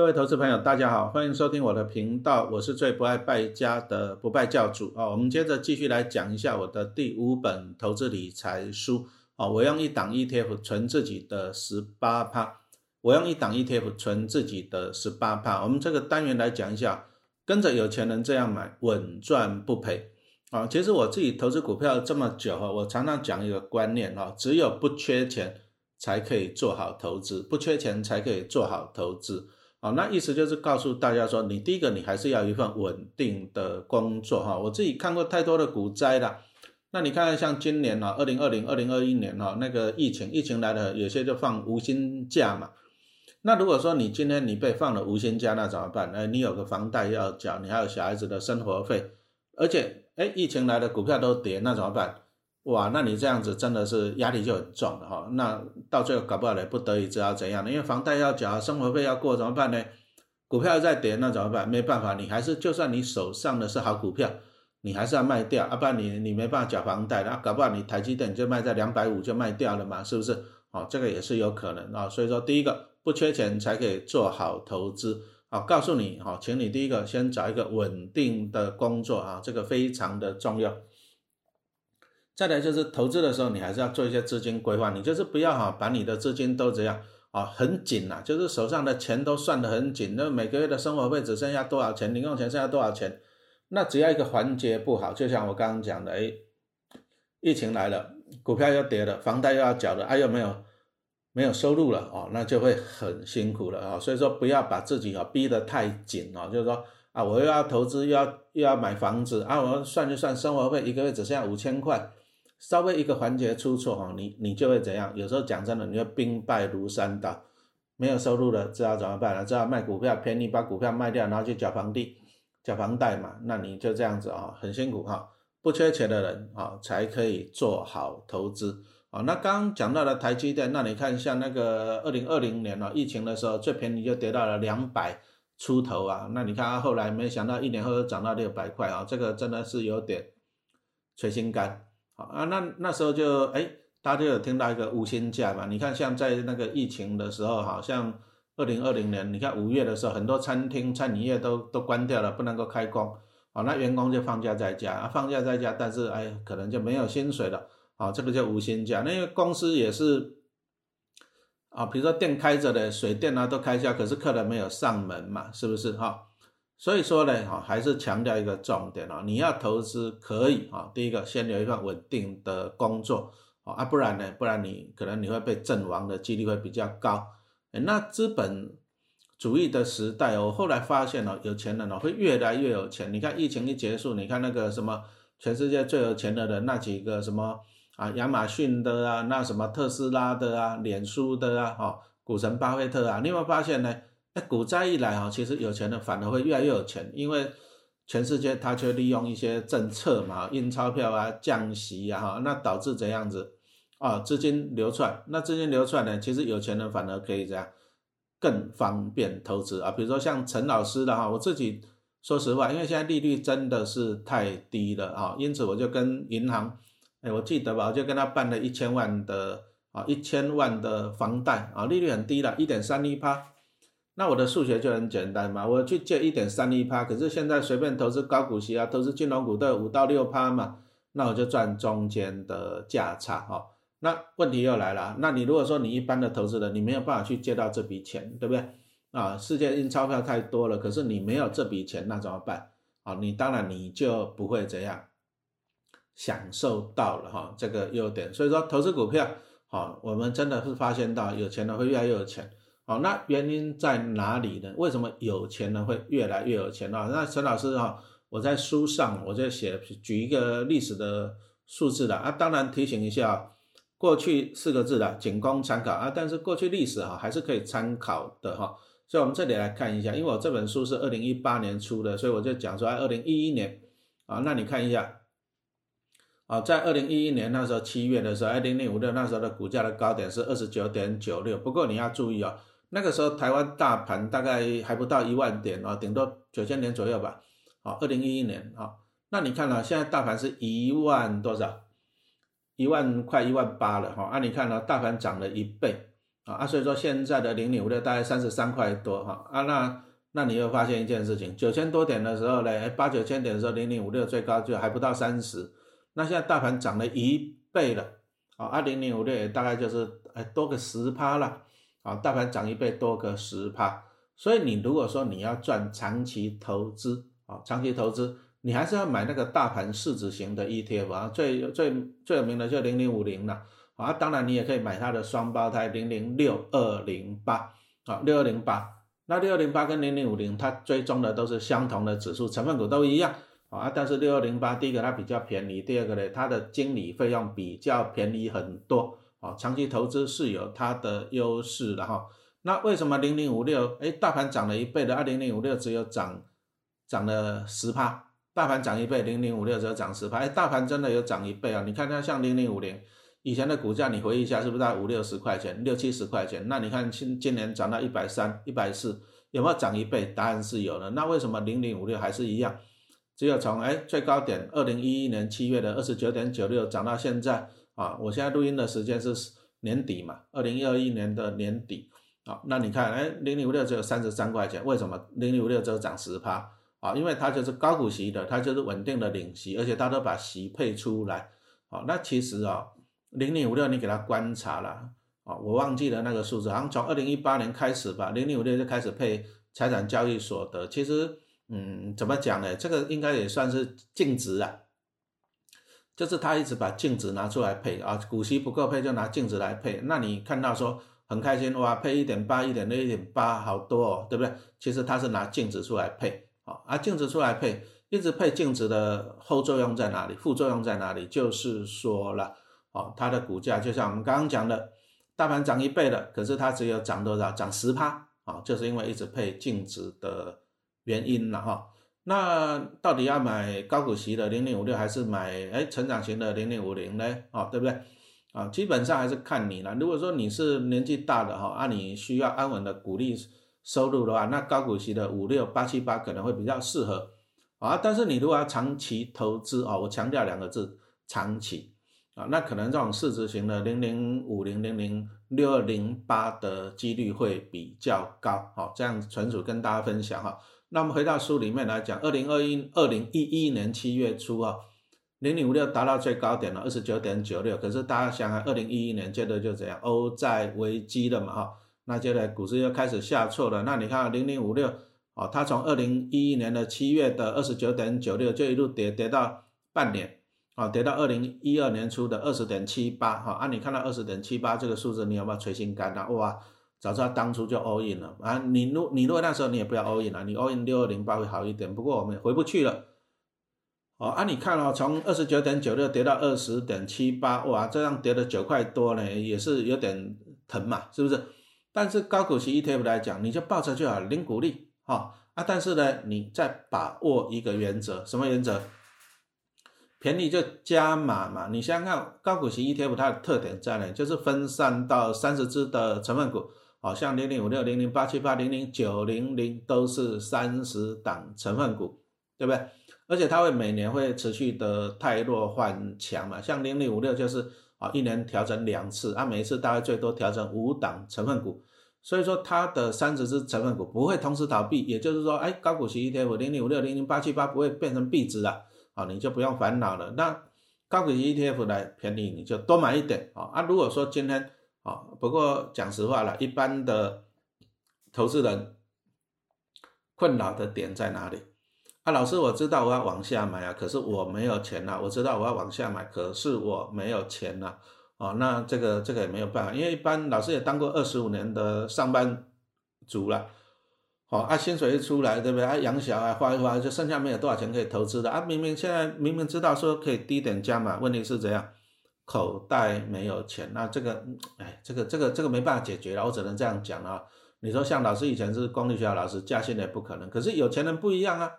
各位投资朋友，大家好，欢迎收听我的频道，我是最不爱败家的不败教主啊。我们接着继续来讲一下我的第五本投资理财书啊。我用一档 ETF 存自己的十八趴，我用一档 ETF 存自己的十八趴。我们这个单元来讲一下，跟着有钱人这样买，稳赚不赔啊。其实我自己投资股票这么久哈，我常常讲一个观念哈，只有不缺钱才可以做好投资，不缺钱才可以做好投资。好，那意思就是告诉大家说，你第一个你还是要一份稳定的工作哈。我自己看过太多的股灾了，那你看看像今年啊，二零二零、二零二一年哈，那个疫情，疫情来了，有些就放无薪假嘛。那如果说你今天你被放了无薪假，那怎么办？哎，你有个房贷要缴，你还有小孩子的生活费，而且哎，疫情来了，股票都跌，那怎么办？哇，那你这样子真的是压力就很重了哈。那到最后搞不好呢，不得已只好怎样呢？因为房贷要缴，生活费要过，怎么办呢？股票在跌，那怎么办？没办法，你还是就算你手上的是好股票，你还是要卖掉，啊不然你你没办法缴房贷，那搞不好你台积电就卖在两百五就卖掉了嘛，是不是？哦，这个也是有可能啊。所以说，第一个不缺钱才可以做好投资。好，告诉你，好，请你第一个先找一个稳定的工作啊，这个非常的重要。再来就是投资的时候，你还是要做一些资金规划，你就是不要哈把你的资金都这样啊很紧呐，就是手上的钱都算得很紧，那每个月的生活费只剩下多少钱，零用钱剩下多少钱，那只要一个环节不好，就像我刚刚讲的，哎，疫情来了，股票又跌了，房贷又要缴了，哎又没有没有收入了哦，那就会很辛苦了啊，所以说不要把自己啊逼得太紧哦，就是说啊我又要投资又要又要买房子啊，我算就算生活费一个月只剩下五千块。稍微一个环节出错哈，你你就会怎样？有时候讲真的，你会兵败如山倒，没有收入了，知道怎么办了？知道卖股票便宜，把股票卖掉，然后去缴房地、缴房贷嘛？那你就这样子啊，很辛苦哈。不缺钱的人啊，才可以做好投资啊。那刚讲到了台积电，那你看像那个二零二零年哦，疫情的时候最便宜就跌到了两百出头啊。那你看后来没想到一年后又涨到六百块啊，这个真的是有点捶心肝。啊，那那时候就哎，大家就有听到一个无薪假嘛？你看，像在那个疫情的时候，好像二零二零年，你看五月的时候，很多餐厅、餐饮业都都关掉了，不能够开工。好，那员工就放假在家，放假在家，但是哎，可能就没有薪水了。好，这个叫无薪假。那个公司也是啊，比如说店开着的，水电啊都开销，可是客人没有上门嘛，是不是哈？所以说呢，哈，还是强调一个重点哦，你要投资可以啊，第一个先有一份稳定的工作啊，不然呢，不然你可能你会被阵亡的几率会比较高。那资本主义的时代，我后来发现哦，有钱人哦会越来越有钱。你看疫情一结束，你看那个什么全世界最有钱的人那几个什么啊，亚马逊的啊，那什么特斯拉的啊，脸书的啊，哈，股神巴菲特啊，你有没有发现呢？哎，股灾一来哈，其实有钱的反而会越来越有钱，因为全世界他却利用一些政策嘛，印钞票啊、降息啊，哈，那导致怎样子啊？资金流出来，那资金流出来呢，其实有钱人反而可以这样更方便投资啊。比如说像陈老师的哈，我自己说实话，因为现在利率真的是太低了啊，因此我就跟银行，哎，我记得吧，我就跟他办了一千万的啊，一千万的房贷啊，利率很低了，一点三一趴。那我的数学就很简单嘛，我去借一点三一趴，可是现在随便投资高股息啊，投资金融股都有五到六趴嘛，那我就赚中间的价差哈。那问题又来了，那你如果说你一般的投资人，你没有办法去借到这笔钱，对不对？啊，世界印钞票太多了，可是你没有这笔钱，那怎么办？啊，你当然你就不会怎样享受到了哈这个优点。所以说投资股票，好，我们真的是发现到有钱的会越来越有钱。好，那原因在哪里呢？为什么有钱人会越来越有钱啊？那陈老师哈，我在书上我就写举一个历史的数字的啊，当然提醒一下，过去四个字的仅供参考啊，但是过去历史哈还是可以参考的哈。所以我们这里来看一下，因为我这本书是二零一八年出的，所以我就讲出来二零一一年啊，那你看一下啊，在二零一一年那时候七月的时候，二零零五六那时候的股价的高点是二十九点九六，不过你要注意哦。那个时候台湾大盘大概还不到一万点哦，顶多九千点左右吧。好，二零一一年啊，那你看了，现在大盘是一万多少？一万快一万八了哈。啊，你看了，大盘涨了一倍啊啊，所以说现在的零零五六大概三十三块多哈啊，那那你会发现一件事情，九千多点的时候呢，八九千点的时候零零五六最高就还不到三十，那现在大盘涨了一倍了，啊，二零零五六也大概就是哎多个十趴了，啊，大盘涨一倍多个十趴，所以你如果说你要赚长期投资啊，长期投资。你还是要买那个大盘市值型的 ETF 啊，最最最有名的就零零五零了啊。当然你也可以买它的双胞胎零零六二零八啊，六二零八。那六二零八跟零零五零它追踪的都是相同的指数，成分股都一样啊。但是六二零八第一个它比较便宜，第二个呢它的经理费用比较便宜很多啊。长期投资是有它的优势的哈。那为什么零零五六哎大盘涨了一倍的，二零零五六只有涨涨了十趴？大盘涨一倍，零零五六只有涨十趴。哎，大盘真的有涨一倍啊！你看它像零零五零以前的股价，你回忆一下，是不是在五六十块钱、六七十块钱？那你看今今年涨到一百三、一百四，有没有涨一倍？答案是有的。那为什么零零五六还是一样？只有从哎最高点二零一一年七月的二十九点九六涨到现在啊！我现在录音的时间是年底嘛，二零二一年的年底啊。那你看，哎，零零五六只有三十三块钱，为什么零零五六只有涨十趴？啊，因为它就是高股息的，它就是稳定的领息，而且它都把息配出来。啊，那其实啊，零零五六你给它观察了，啊，我忘记了那个数字，好像从二零一八年开始吧，零零五六就开始配财产交易所得。其实，嗯，怎么讲呢？这个应该也算是净值啊，就是他一直把净值拿出来配啊，股息不够配就拿净值来配。那你看到说很开心哇，配一点八、一点六、一点八，好多哦，对不对？其实他是拿净值出来配。啊，净值出来配，一直配净值的后作用在哪里？副作用在哪里？就是说了，哦，它的股价就像我们刚刚讲的，大盘涨一倍了，可是它只有涨多少？涨十趴啊，就是因为一直配净值的原因了哈。那到底要买高股息的零零五六，还是买哎成长型的零零五零呢？啊，对不对？啊，基本上还是看你了。如果说你是年纪大的哈，啊，你需要安稳的股利。收入的话，那高股息的五六八七八可能会比较适合啊。但是你如果要长期投资啊，我强调两个字，长期啊，那可能这种市值型的零零五零零零六二零八的几率会比较高。好，这样纯属跟大家分享哈。那我们回到书里面来讲，二零二一二零一一年七月初啊，零零五六达到最高点了二十九点九六。可是大家想想，二零一一年接着就怎样，欧债危机了嘛哈。那接着股市又开始下挫了。那你看零零五六，哦，它从二零一一年的七月的二十九点九六就一路跌跌到半年，啊，跌到二零一二年初的二十点七八，哈，啊，你看到二十点七八这个数字，你有没有垂心肝啊？哇，早知道当初就 all in 了啊！你如你如果那时候你也不要 all in 了，你 all in 六二零八会好一点。不过我们回不去了，哦，啊，你看哦，从二十九点九六跌到二十点七八，哇，这样跌了九块多呢，也是有点疼嘛，是不是？但是高股息 ETF 来讲，你就抱着就好，零股利，哈啊！但是呢，你再把握一个原则，什么原则？便宜就加码嘛。你想想看，高股息 ETF 它的特点在哪？就是分散到三十只的成分股，好像零零五六、零零八七八、零零九零零都是三十档成分股，对不对？而且它会每年会持续的汰弱换强嘛。像零零五六就是。啊，一年调整两次，啊，每一次大概最多调整五档成分股，所以说它的三十只成分股不会同时倒闭，也就是说，哎，高股息 ETF 零零五六零零八七八不会变成壁纸了，啊，你就不用烦恼了。那高股息 ETF 来便宜，你就多买一点，啊，啊，如果说今天，啊，不过讲实话了，一般的投资人困扰的点在哪里？啊，老师，我知道我要往下买啊，可是我没有钱呐。我知道我要往下买，可是我没有钱呐。哦，那这个这个也没有办法，因为一般老师也当过二十五年的上班族了。好，啊，薪水一出来，对不对？啊，养小孩花一花，就剩下没有多少钱可以投资的啊。明明现在明明知道说可以低点加码，问题是怎样？口袋没有钱。那这个，哎，这个这个这个没办法解决了，我只能这样讲啊。你说像老师以前是公立学校老师，加薪也不可能。可是有钱人不一样啊。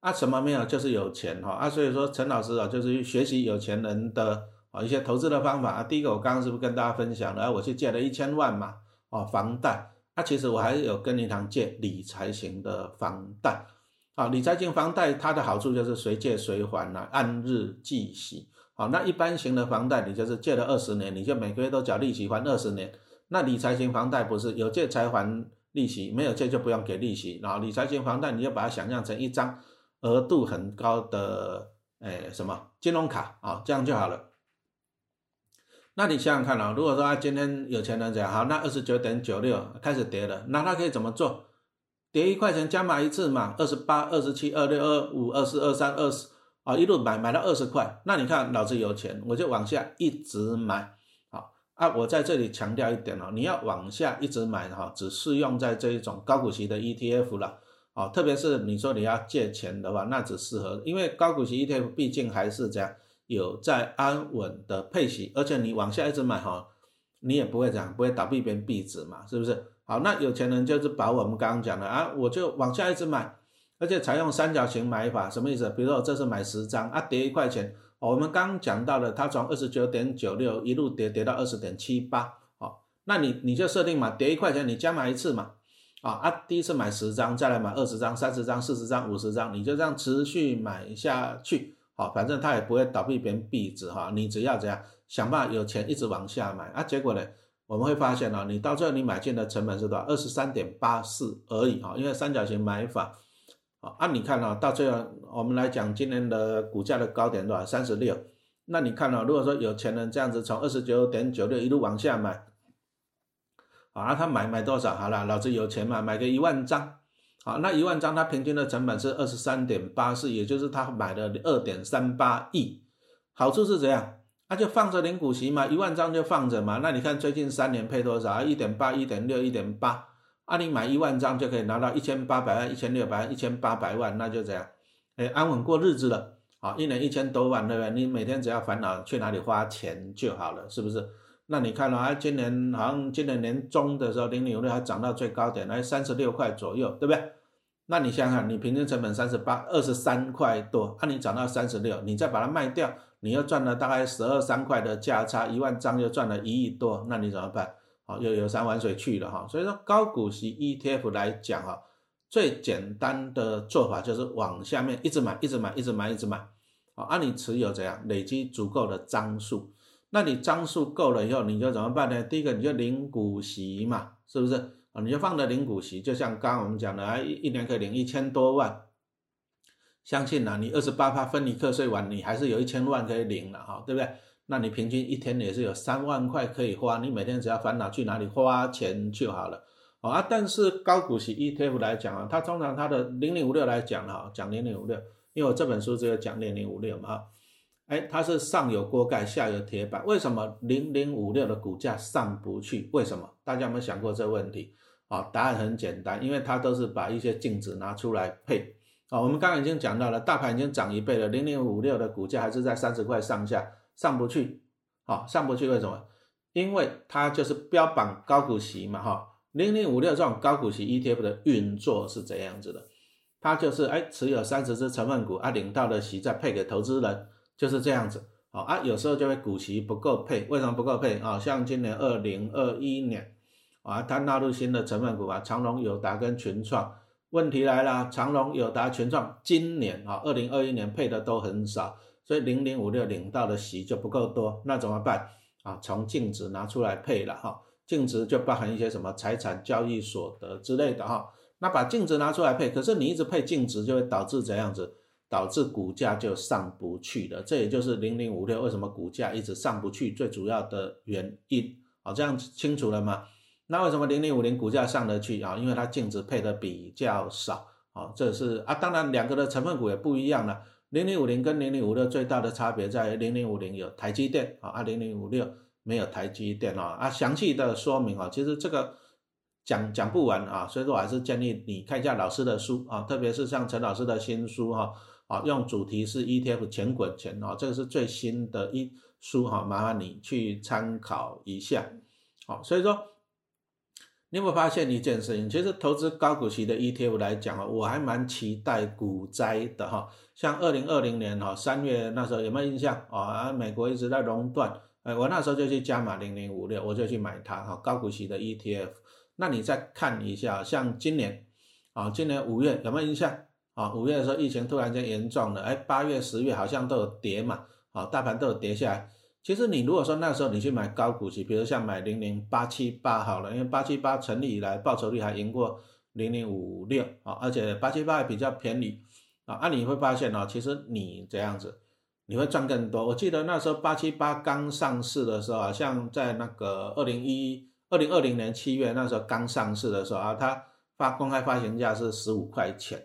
啊，什么没有，就是有钱哈啊，所以说陈老师啊，就是学习有钱人的啊一些投资的方法啊。第一个，我刚刚是不是跟大家分享了？我去借了一千万嘛，哦，房贷。啊，其实我还有跟银行借理财型的房贷啊，理财型房贷它的好处就是随借随还呐，按日计息。好，那一般型的房贷，你就是借了二十年，你就每个月都缴利息还二十年。那理财型房贷不是有借才还利息，没有借就不用给利息。然后理财型房贷你就把它想象成一张额度很高的，诶什么金融卡啊，这样就好了。那你想想看啊，如果说他今天有钱人讲，好，那二十九点九六开始跌了，那他可以怎么做？跌一块钱加码一次嘛，二十八、二十七、二六、二五、二四、二三、二十，啊，一路买买到二十块。那你看老子有钱，我就往下一直买。好啊，我在这里强调一点哦，你要往下一直买哈，只适用在这一种高股息的 ETF 了。啊，特别是你说你要借钱的话，那只适合，因为高股息 ETF 毕竟还是这样。有在安稳的配息，而且你往下一直买哈，你也不会这样，不会倒闭变壁纸嘛，是不是？好，那有钱人就是把我们刚刚讲的啊，我就往下一直买，而且采用三角形买法，什么意思？比如说我这次买十张啊，跌一块钱，我们刚讲到了，它从二十九点九六一路跌跌到二十点七八，好，那你你就设定嘛，跌一块钱你加买一次嘛，啊啊，第一次买十张，再来买二十张、三十张、四十张、五十张，你就这样持续买下去。好，反正它也不会倒闭变壁纸哈，你只要怎样想办法有钱一直往下买啊，结果呢，我们会发现哦，你到最后你买进的成本是多少？二十三点八四而已哈，因为三角形买法，啊，你看哦，到最后我们来讲今年的股价的高点多少？三十六，那你看哦，如果说有钱人这样子从二十九点九六一路往下买，啊，他买买多少？好了，老子有钱嘛，买个一万张。好，那一万张，他平均的成本是二十三点八四，也就是他买了二点三八亿。好处是怎样？那就放着领股息嘛，一万张就放着嘛。那你看最近三年配多少？一点八、一点六、一点八。啊，你买一万张就可以拿到一千八百万、一千六百万、一千八百万，那就这样，哎，安稳过日子了。好，一年一千多万，对不对？你每天只要烦恼去哪里花钱就好了，是不是？那你看了啊，今年好像今年年中的时候，零零五六还涨到最高点，来三十六块左右，对不对？那你想想，你平均成本三十八，二十三块多，那你涨到三十六，你再把它卖掉，你又赚了大概十二三块的价差，一万张又赚了一亿多，那你怎么办？好，又有山玩水去了哈。所以说高股息 ETF 来讲哈，最简单的做法就是往下面一直买，一直买，一直买，一直买。好，按你持有怎样累积足够的张数，那你张数够了以后，你就怎么办呢？第一个你就领股息嘛，是不是？啊你就放着领股息，就像刚刚我们讲的啊，一一年可以领一千多万，相信呢，你二十八趴分离课税完，你还是有一千万可以领了哈，对不对？那你平均一天也是有三万块可以花，你每天只要烦恼去哪里花钱就好了，啊。但是高股息 ETF 来讲啊，它通常它的零零五六来讲哈，讲零零五六，因为我这本书只有讲零零五六嘛哈，哎，它是上有锅盖，下有铁板，为什么零零五六的股价上不去？为什么？大家有没有想过这个问题？啊，答案很简单，因为它都是把一些净值拿出来配。啊，我们刚刚已经讲到了，大盘已经涨一倍了，零零五六的股价还是在三十块上下，上不去。好，上不去为什么？因为它就是标榜高股息嘛，哈。零零五六这种高股息 ETF 的运作是怎样子的？它就是哎，持有三十只成分股，啊，领到的息再配给投资人，就是这样子。好啊，有时候就会股息不够配，为什么不够配？啊，像今年二零二一年。啊，它纳入新的成分股啊，长隆、友达跟群创。问题来了，长隆、友达、群创今年啊，二零二一年配的都很少，所以零零五六领到的息就不够多，那怎么办啊？从净值拿出来配了哈，净值就包含一些什么财产交易所得之类的哈。那把净值拿出来配，可是你一直配净值，就会导致怎样子？导致股价就上不去了。这也就是零零五六为什么股价一直上不去最主要的原因。好，这样子清楚了吗？那为什么零零五零股价上得去啊？因为它净值配的比较少啊，这是啊，当然两个的成分股也不一样了。零零五零跟零零五六最大的差别在零零五零有台积电啊，零零五六没有台积电啊。啊，详细的说明啊，其实这个讲讲不完啊，所以说我还是建议你看一下老师的书啊，特别是像陈老师的新书哈，啊，用主题是 ETF 钱滚钱啊，这个是最新的一书哈，麻烦你去参考一下。好，所以说。你有没有发现一件事情？其实投资高股息的 ETF 来讲啊，我还蛮期待股灾的哈。像二零二零年哈三月那时候有没有印象啊？美国一直在熔断，哎，我那时候就去加码零零五六，我就去买它哈，高股息的 ETF。那你再看一下，像今年啊，今年五月有没有印象啊？五月的时候疫情突然间严重了，哎，八月、十月好像都有跌嘛，啊，大盘都有跌下来。其实你如果说那时候你去买高股息，比如像买零零八七八好了，因为八七八成立以来报酬率还赢过零零五六啊，而且八七八还比较便宜啊，啊你会发现哦，其实你这样子你会赚更多。我记得那时候八七八刚上市的时候啊，像在那个二零一二零二零年七月那时候刚上市的时候啊，它发公开发行价是十五块钱，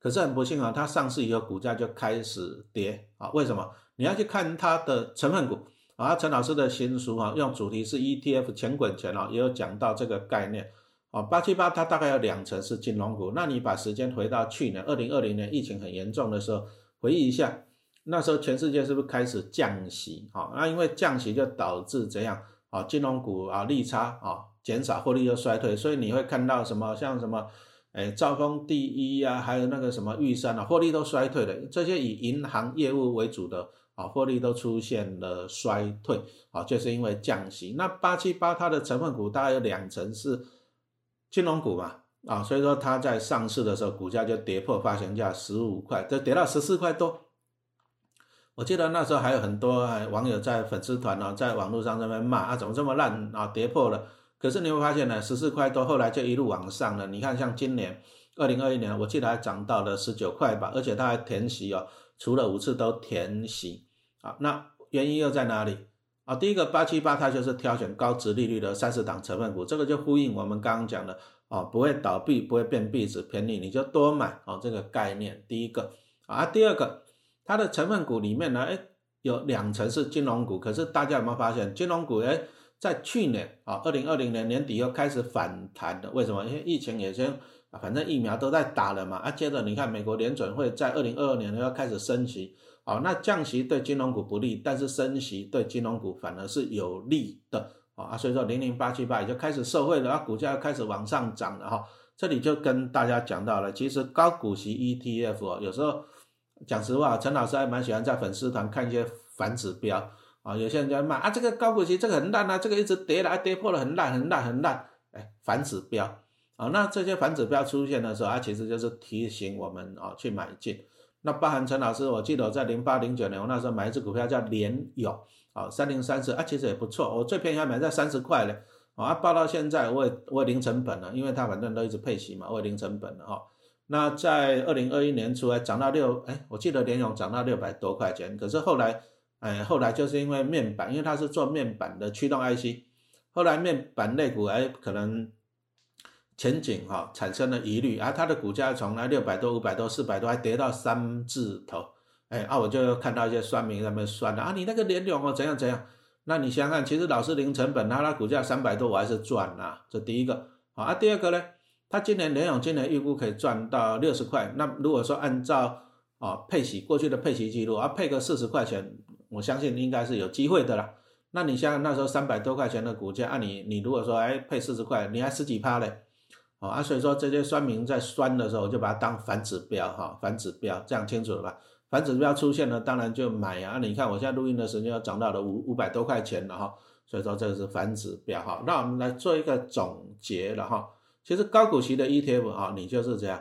可是很不幸啊，它上市以后股价就开始跌啊，为什么？你要去看它的成分股啊，陈老师的新书啊，用主题是 ETF 钱滚钱啊，也有讲到这个概念啊。八七八它大概有两成是金融股，那你把时间回到去年二零二零年疫情很严重的时候，回忆一下，那时候全世界是不是开始降息啊？那因为降息就导致怎样啊？金融股啊利差啊减少，获利又衰退，所以你会看到什么像什么哎兆丰第一啊，还有那个什么玉山啊，获利都衰退了，这些以银行业务为主的。啊，获利都出现了衰退，啊，就是因为降息。那八七八它的成分股大概有两成是金融股嘛，啊，所以说它在上市的时候股价就跌破发行价十五块，就跌到十四块多。我记得那时候还有很多网友在粉丝团呢，在网络上这边骂啊，怎么这么烂啊，跌破了。可是你会发现呢，十四块多后来就一路往上了。你看像今年二零二一年，我记得还涨到了十九块吧，而且它还填息哦，除了五次都填息。啊，那原因又在哪里？啊，第一个八七八它就是挑选高值利率的三十档成分股，这个就呼应我们刚刚讲的哦，不会倒闭，不会变壁纸，便宜你就多买哦，这个概念。第一个啊，第二个，它的成分股里面呢，哎，有两成是金融股，可是大家有没有发现，金融股哎，在去年啊，二零二零年年底又开始反弹的，为什么？因为疫情也先，反正疫苗都在打了嘛，啊，接着你看美国联准会在二零二二年又要开始升息。好，那降息对金融股不利，但是升息对金融股反而是有利的啊，所以说零零八七八也就开始受惠了，啊，股价又开始往上涨了哈。这里就跟大家讲到了，其实高股息 ETF 哦，有时候讲实话，陈老师还蛮喜欢在粉丝团看一些反指标啊，有些人在骂啊，这个高股息这个很烂啊，这个一直跌来跌破了，很烂很烂很烂，哎，反指标啊，那这些反指标出现的时候，它其实就是提醒我们啊去买进。那包含陈老师，我记得我在零八零九年，我那时候买一只股票叫联友，啊，三零三四啊，其实也不错，我最便宜还买在三十块嘞，啊，报到现在我也我也零成本了，因为它反正都一直配息嘛，我也零成本了哈。那在二零二一年初还涨到六，哎，我记得联友涨到六百多块钱，可是后来，哎，后来就是因为面板，因为它是做面板的驱动 IC，后来面板类股哎可能。前景哈产生了疑虑，而它的股价从来六百多、五百多、四百多，还跌到三字头，哎啊，我就看到一些酸民在那边酸啊，你那个联永哦怎样怎样？那你想想看，其实老是零成本，它它股价三百多，我还是赚啦。这第一个好啊，第二个呢，它今年联永今年预估可以赚到六十块，那如果说按照啊配息过去的配息记录啊配个四十块钱，我相信应该是有机会的啦。那你像那时候三百多块钱的股价，啊你你如果说哎配四十块，你还十几趴嘞？哦啊，所以说这些酸民在酸的时候，我就把它当反指标哈，反指标这样清楚了吧？反指标出现了，当然就买啊。你看我现在录音的时间要涨到了五五百多块钱了哈，所以说这个是反指标哈。那我们来做一个总结了哈。其实高股息的 ETF 啊，你就是这样，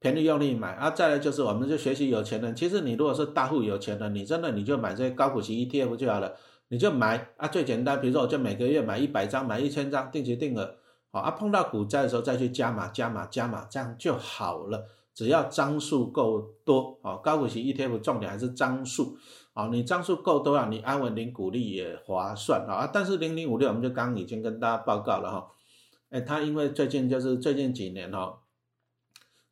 便宜用力买啊。再来就是我们就学习有钱人，其实你如果是大户有钱人，你真的你就买这些高股息 ETF 就好了，你就买啊，最简单，比如说我就每个月买一百张，买一千张，定期定额。好啊，碰到股灾的时候再去加码、加码、加码，这样就好了。只要张数够多，好，高股息 ETF 重点还是张数，好，你张数够多啊，你安稳领股利也划算啊。但是零零五六我们就刚已经跟大家报告了哈，哎，它因为最近就是最近几年哈，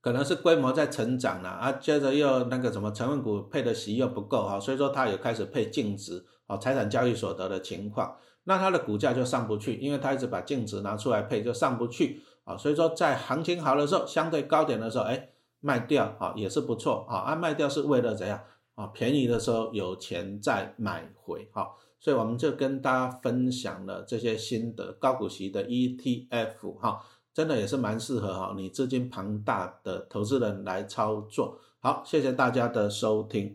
可能是规模在成长了啊，接着又那个什么成分股配的息又不够哈，所以说它也开始配净值，啊，财产交易所得的情况。那它的股价就上不去，因为它一直把净值拿出来配，就上不去啊。所以说在行情好的时候，相对高点的时候，哎，卖掉啊也是不错啊。啊，卖掉是为了怎样啊？便宜的时候有钱再买回哈。所以我们就跟大家分享了这些新的高股息的 ETF 哈，真的也是蛮适合哈你资金庞大的投资人来操作。好，谢谢大家的收听。